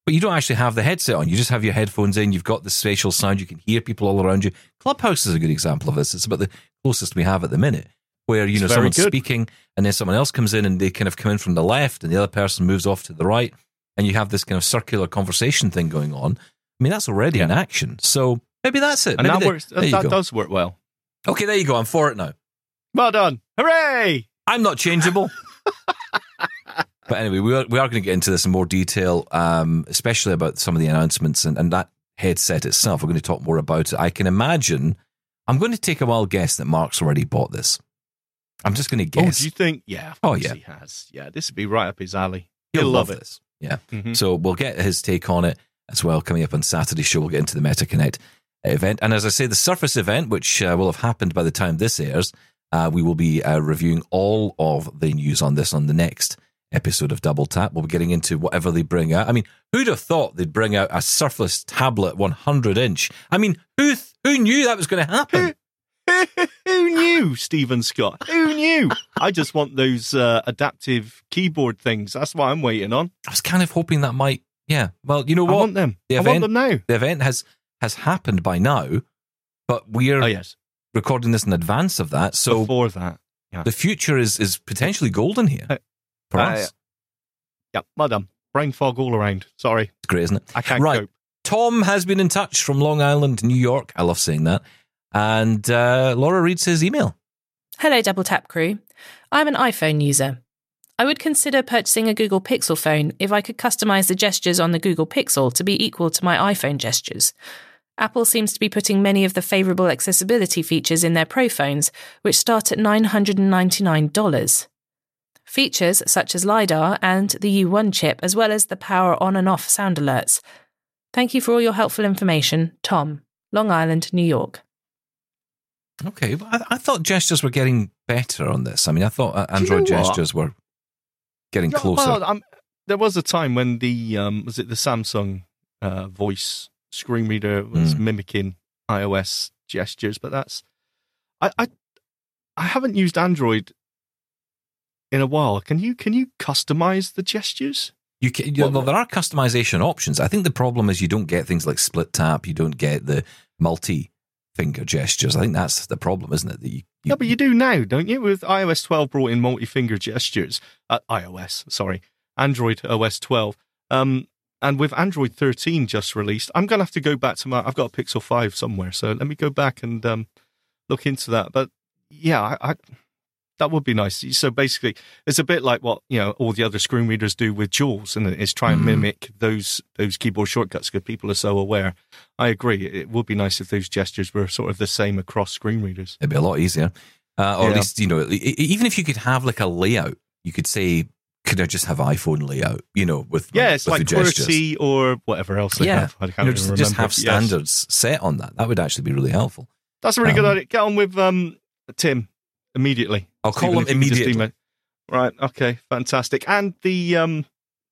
B: But you don't actually have the headset on. You just have your headphones in. You've got the spatial sound. You can hear people all around you. Clubhouse is a good example of this. It's about the closest we have at the minute, where you
D: It's
B: know someone's
D: good.
B: speaking, and then someone else comes in, and they kind of come in from the left, and the other person moves off to the right, and you have this kind of circular conversation thing going on. I mean, that's already in action. So maybe that's it.
D: And
B: Maybe
D: that
B: they-
D: works. That
B: go.
D: does work well.
B: Okay, there you go. I'm for it now.
D: Well done! Hooray!
B: I'm not changeable. but anyway, we are, we are going to get into this in more detail, um, especially about some of the announcements and, and that headset itself. We're going to talk more about it. I can imagine. I'm going to take a wild guess that Mark's already bought this. I'm just going to
D: Oh,
B: guess.
D: do you think? Yeah. Of
B: Oh, yeah.
D: He has. Yeah. This would be right up his alley.
B: He'll,
D: He'll
B: love,
D: love it.
B: this. Yeah.
D: Mhm.
B: So we'll get his take on it as well coming up on Saturday's show. We'll get into the MetaConnect event. And as I say, the Surface event, which uh, will have happened by the time this airs, uh, we will be uh, reviewing all of the news on this on the next episode of Double Tap. We'll be getting into whatever they bring out. I mean, who'd have thought they'd bring out a Surface tablet 100 inch? I mean, who th- who knew that was going to happen?
D: Who knew, Steven Scott? Who knew? I just want those uh, adaptive keyboard things. That's what I'm waiting on.
B: I was kind of hoping that might. Yeah. Well, you know what?
D: I want them.
B: The
D: I want them now.
B: the event has has happened by now, but we're
D: Oh yes.
B: recording this in advance of that. So
D: Before that. yeah.
B: the future is is potentially golden here For
D: uh. Yeah. Well done. Brain fog all around. Sorry.
B: It's great, isn't it?
D: I can't
B: Right.
D: cope.
B: Tom has been in touch from Long Island, New York. I love saying that. And uh, Laura reads his email.
E: Hello, Double Tap crew. I'm an iPhone user. I would consider purchasing a Google Pixel phone if I could customize the gestures on the Google Pixel to be equal to my iPhone gestures. Apple seems to be putting many of the favorable accessibility features in their Pro phones, which start at $999. Features such as LiDAR and the U1 chip, as well as the power on and off sound alerts. Thank you for all your helpful information, Tom, Long Island, New York.
B: Okay, well, I, I thought gestures were getting better on this. I mean, I thought uh,
D: Do you know
B: Android gestures were getting
D: No,
B: closer.
D: well, I'm- there was a time when the um, was it the Samsung uh, voice screen reader was
B: Mm.
D: mimicking iOS gestures, but that's I, I I haven't used Android in a while. Can you can you customize the gestures?
B: You can, you
D: Well-
B: well, there are customization options. I think the problem is you don't get things like split tap. You don't get the multi finger gestures. I think that's the problem, isn't it? That you, you,
D: No, but you do now, don't you? With iOS 12 brought in multi-finger gestures. Uh, iOS, sorry, Android OS 12. Um, and with Android 13 just released, I'm gonna have to go back to my. I've got a Pixel 5 somewhere, so let me go back and um, look into that. But yeah, I, I, that would be nice. So basically, it's a bit like what you know all the other screen readers do with JAWS, and it's try and
B: Mhm.
D: mimic those those keyboard shortcuts because people are so aware. I agree. It would be nice if those gestures were sort of the same across screen readers.
B: it'd be a lot easier. Uh, or at least, you know, even if you could have like a layout, you could say, could I just have iPhone layout, you know, with,
D: Yeah, it's
B: with
D: like
B: gestures?
D: QWERTY or whatever else they
B: Yeah.
D: have. I can't
B: know, just,
D: remember.
B: just have
D: Yes.
B: standards set on that. That would actually be really helpful.
D: That's a really good
B: Um,
D: idea. Get on with um, Tim immediately.
B: I'll call
D: Steven,
B: him
D: if you could just
B: immediately.
D: Right. Okay. Fantastic. And the um,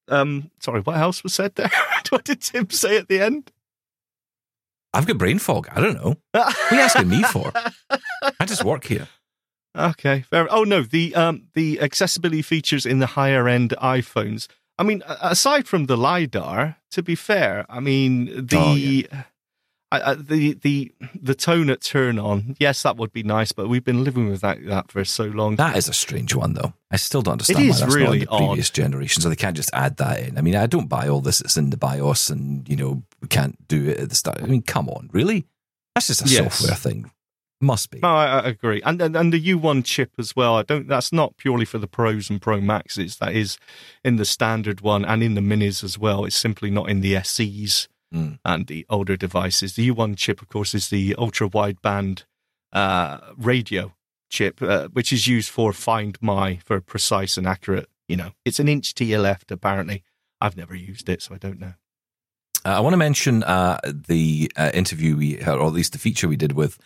D: um, sorry, what else was said there? what did Tim say at the end?
B: I've got brain fog. I don't know. What are you asking me for? I just work here.
D: Okay. Fair. Oh no, the um, the accessibility features in the higher end iPhones. I mean, aside from the lidar, to be fair, I mean the.
B: Oh, yeah.
D: I, I, the the the tone at turn on, yes, that would be nice, but we've been living with that that for so long.
B: That is a strange one, though. I still don't understand
D: It
B: why
D: is
B: that's
D: really
B: not in the previous generation. So they can't just add that in. I mean, I don't buy all this. It's in the BIOS, and you know we can't do it at the start. I mean, come on, really? That's just a
D: Yes.
B: software thing. Must be.
D: No, I, I agree, and, and and the U1 chip as well. I don't. That's not purely for the pros and Pro Maxes. That is in the standard one and in the minis as well. It's simply not in the SEs
B: Mm.
D: and the older devices. The U1 chip, of course, is the ultra wideband uh, radio chip, uh, which is used for Find My for precise and accurate. You know, it's an inch to your left. Apparently, I've never used it, so I don't know.
B: Uh, I want to mention uh, the uh, interview we, or at least the feature we did with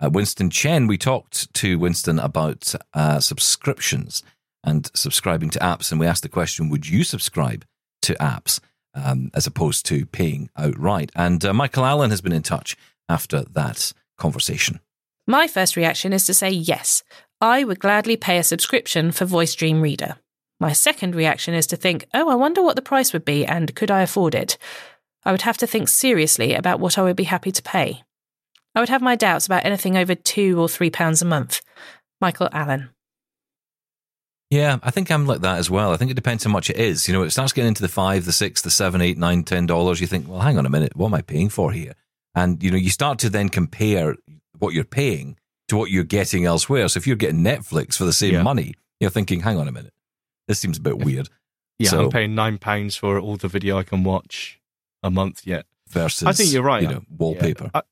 B: uh, Winston Chen. We talked to Winston about uh, subscriptions and subscribing to apps, and we asked the question: Would you subscribe to apps um, as opposed to paying outright? And uh, Michael Allen has been in touch after that conversation.
E: My first reaction is to say yes. I would gladly pay a subscription for Voice Dream Reader. My second reaction is to think, oh, I wonder what the price would be and could I afford it? I would have to think seriously about what I would be happy to pay. I would have my doubts about anything over two or three pounds a month. Michael Allen.
B: Yeah, I think I'm like that as well. I think it depends how much it is. You know, it starts getting into the five, the six, the seven, eight, nine, ten dollars. You think, well, hang on a minute, what am I paying for here? And you know, you start to then compare what you're paying to what you're getting elsewhere. So if you're getting Netflix for the same
D: Yeah.
B: money, you're thinking, hang on a minute, this seems a bit weird.
D: Yeah,
B: So-
D: I'm paying nine pounds for all the video I can watch a month yet.
B: Versus,
D: I think you're right.
B: You know, wallpaper.
D: Yeah, I-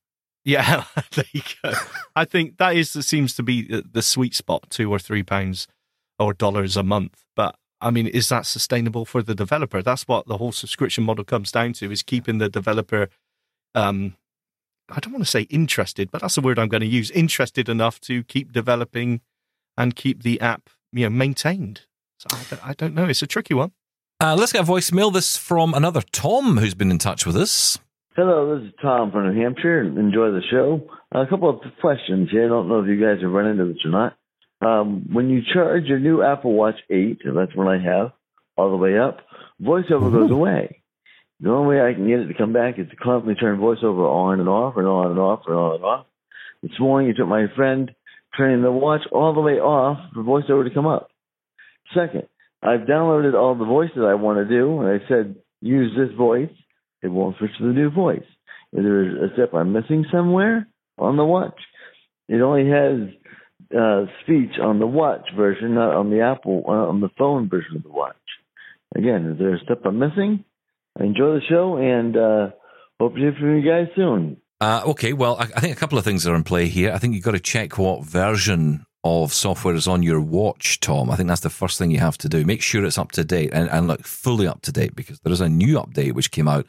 D: yeah, there you go. I think that is seems to be the, the sweet spot, two or three pounds or dollars a month. But I mean, is that sustainable for the developer? That's what the whole subscription model comes down to: is keeping the developer. Um, I don't want to say interested, but that's the word I'm going to use. Interested enough to keep developing and keep the app, you know, maintained. So I don't, I don't know. It's a tricky one.
B: Uh, let's get a voicemail. This from another Tom who's been in touch with us.
F: Hello, this is Tom from New Hampshire. Enjoy the show. a couple of questions here. I don't know if you guys have run into this or not. Um, when you charge your new Apple Watch 8, that's what I have, all the way up, voiceover goes away. The only way I can get it to come back is to constantly turn voiceover on and off and on and off and on and off. This morning, it took my friend turning the watch all the way off for voiceover to come up. Second, I've downloaded all the voices I want to do, and I said, use this voice it won't switch to the new voice. Is there a step I'm missing somewhere on the watch? It only has uh, speech on the watch version, not on the Apple, uh, on the phone version of the watch. Again, is there a step I'm missing? Enjoy the show and uh, hope to hear from you guys soon.
B: Uh, okay, well, I, I think a couple of things are in play here. I think you've got to check what version of software is on your watch, Tom. I think that's the first thing you have to do. Make sure it's up to date and, and look fully up to date because there is a new update which came out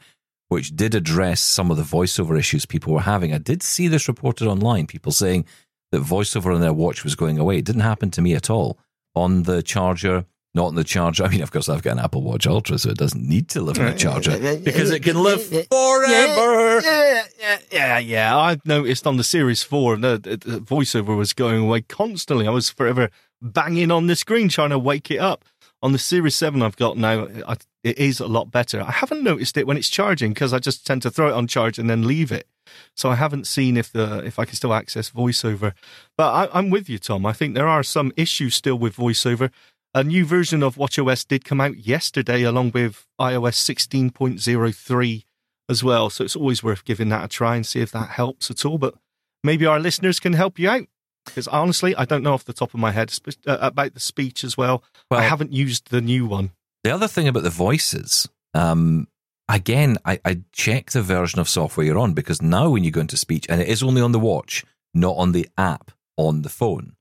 B: which did address some of the voiceover issues people were having. I did see this reported online, people saying that voiceover on their watch was going away. It didn't happen to me at all on the charger. Not on the charger. I mean, of course, I've got an Apple Watch Ultra, so it doesn't need to live on a charger because it can live forever.
D: Yeah, yeah, yeah, yeah. I've noticed on the Series 4, the, the, the voiceover was going away constantly. I was forever banging on the screen trying to wake it up. On the Series 7 I've got now, I, it is a lot better. I haven't noticed it when it's charging because I just tend to throw it on charge and then leave it. So I haven't seen if the if I can still access voiceover. But I, I'm with you, Tom. I think there are some issues still with voiceover. A new version of WatchOS did come out yesterday, along with iOS 16.03 as well. So it's always worth giving that a try and see if that helps at all. But maybe our listeners can help you out. Because honestly, I don't know off the top of my head uh, about the speech as well.
B: Well-
D: I haven't used the new one.
B: The other thing about the voices, um, again, I, I check the version of software you're on because now when you go into speech, and it is only on the watch, not on the app on the phone.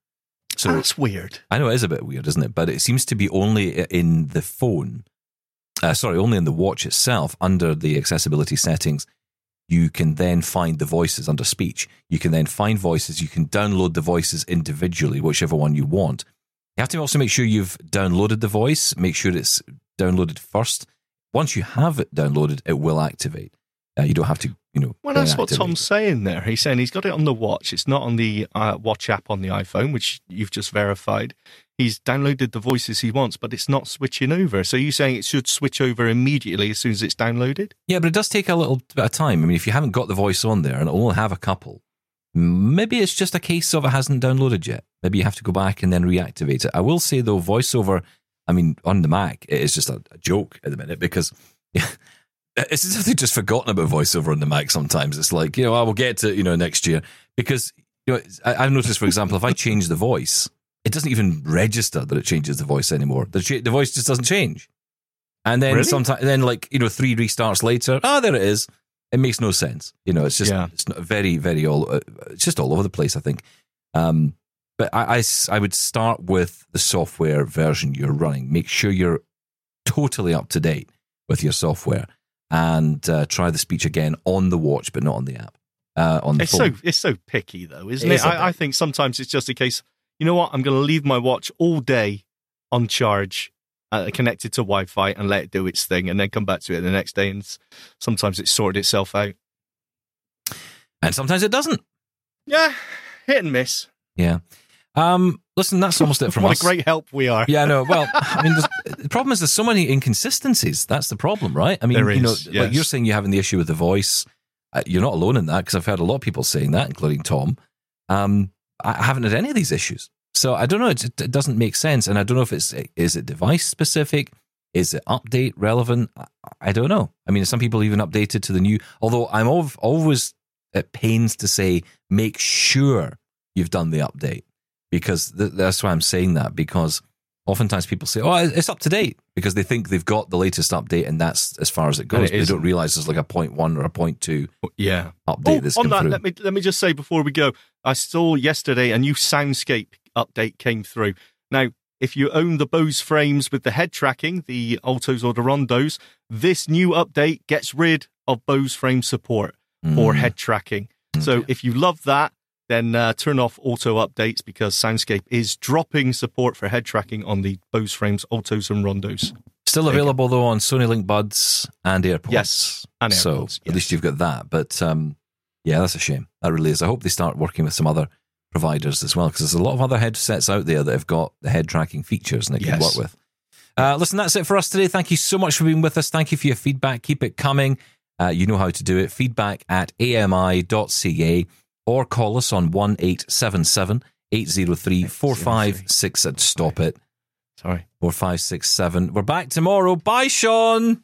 B: So
D: That's weird.
B: I know it is a bit weird, isn't it? But it seems to be only in the phone. Uh, sorry, only in the watch itself under the accessibility settings. You can then find the voices under speech. You can then find voices. You can download the voices individually, whichever one you want. You have to also make sure you've downloaded the voice. Make sure it's downloaded first. Once you have it downloaded, it will activate. Uh, you don't have to, you know.
D: Well, that's what Tom's saying there. He's saying he's got it on the watch. It's not on the uh, watch app on the iPhone, which you've just verified. He's downloaded the voices he wants, but it's not switching over. So you're saying it should switch over immediately as soon as it's downloaded?
B: Yeah, but it does take a little bit of time. I mean, if you haven't got the voice on there and it'll only have a couple, maybe it's just a case of it hasn't downloaded yet. Maybe you have to go back and then reactivate it. I will say though, voiceover, I mean, on the Mac, it is just a, a joke at the minute because it's as if they've just forgotten about voiceover on the Mac sometimes. It's like, you know, I will get to, you know, next year because, you know, I, I've noticed, for example, if I change the voice, it doesn't even register that it changes the voice anymore. The, the voice just doesn't change. And then
D: Really?
B: sometimes, then like, you know, three restarts later, ah, there it is. It makes no sense. You know, it's just,
D: Yeah.
B: it's not very, very all, uh, it's just all over the place, I think. Um, but I, I, I would start with the software version you're running. Make sure you're totally up to date with your software and uh, try the speech again on the watch, but not on the app. Uh, on the
D: it's
B: phone.
D: so it's so picky though, isn't
B: It
D: it?
B: is a.
D: I, I think sometimes it's just a case. You know what? I'm going to leave my watch all day on charge, uh, connected to Wi-Fi, and let it do its thing, and then come back to it the next day. And sometimes it's sorted itself out.
B: and sometimes it doesn't.
D: Yeah, hit and miss.
B: Yeah. Um, listen, that's almost it from
D: what
B: us.
D: a great help we are.
B: Yeah, no. Well, I mean, the problem is there's so many inconsistencies. That's the problem, right? I mean,
D: There
B: you know,
D: is,
B: like
D: yes.
B: you're saying you're having the issue with the voice. Uh, you're not alone in that because I've heard a lot of people saying that, including Tom. Um, I haven't had any of these issues, so I don't know. It, it doesn't make sense, and I don't know if it's is it device specific, is it update relevant? I, I don't know. I mean, some people even updated to the new. Although I'm al- always at pains to say, make sure you've done the update because th- that's why I'm saying that because oftentimes people say, "Oh, it's up to date," because they think they've got the latest update and that's as far as it goes.
D: it
B: but they don't realize there's like a point one or a point two
D: Yeah.
B: update
D: Oh,
B: that's
D: on that,
B: through.
D: let me let me just say before we go, I saw yesterday a new soundscape update came through. Now, if you own the Bose frames with the head tracking, the Altos or the Rondos, this new update gets rid of Bose frame support for
B: Mm.
D: head tracking. So
B: Okay.
D: if you love that, then uh, turn off auto updates because Soundscape is dropping support for head tracking on the Bose frames, Altos and Rondos.
B: Still available though on Sony Link Buds and AirPods.
D: Yes, and
B: so
D: AirPods,
B: at least you've got that. But um, yeah, that's a shame. That really is. I hope they start working with some other providers as well because there's a lot of other headsets out there that have got the head tracking features and they can work with. Uh, listen, that's it for us today. Thank you so much for being with us. Thank you for your feedback. Keep it coming. Uh, you know how to do it. Feedback at ami.ca or call us on 1877 803 4567. Stop it.
D: Sorry.
B: 4567. We're back tomorrow. Bye, Shaun.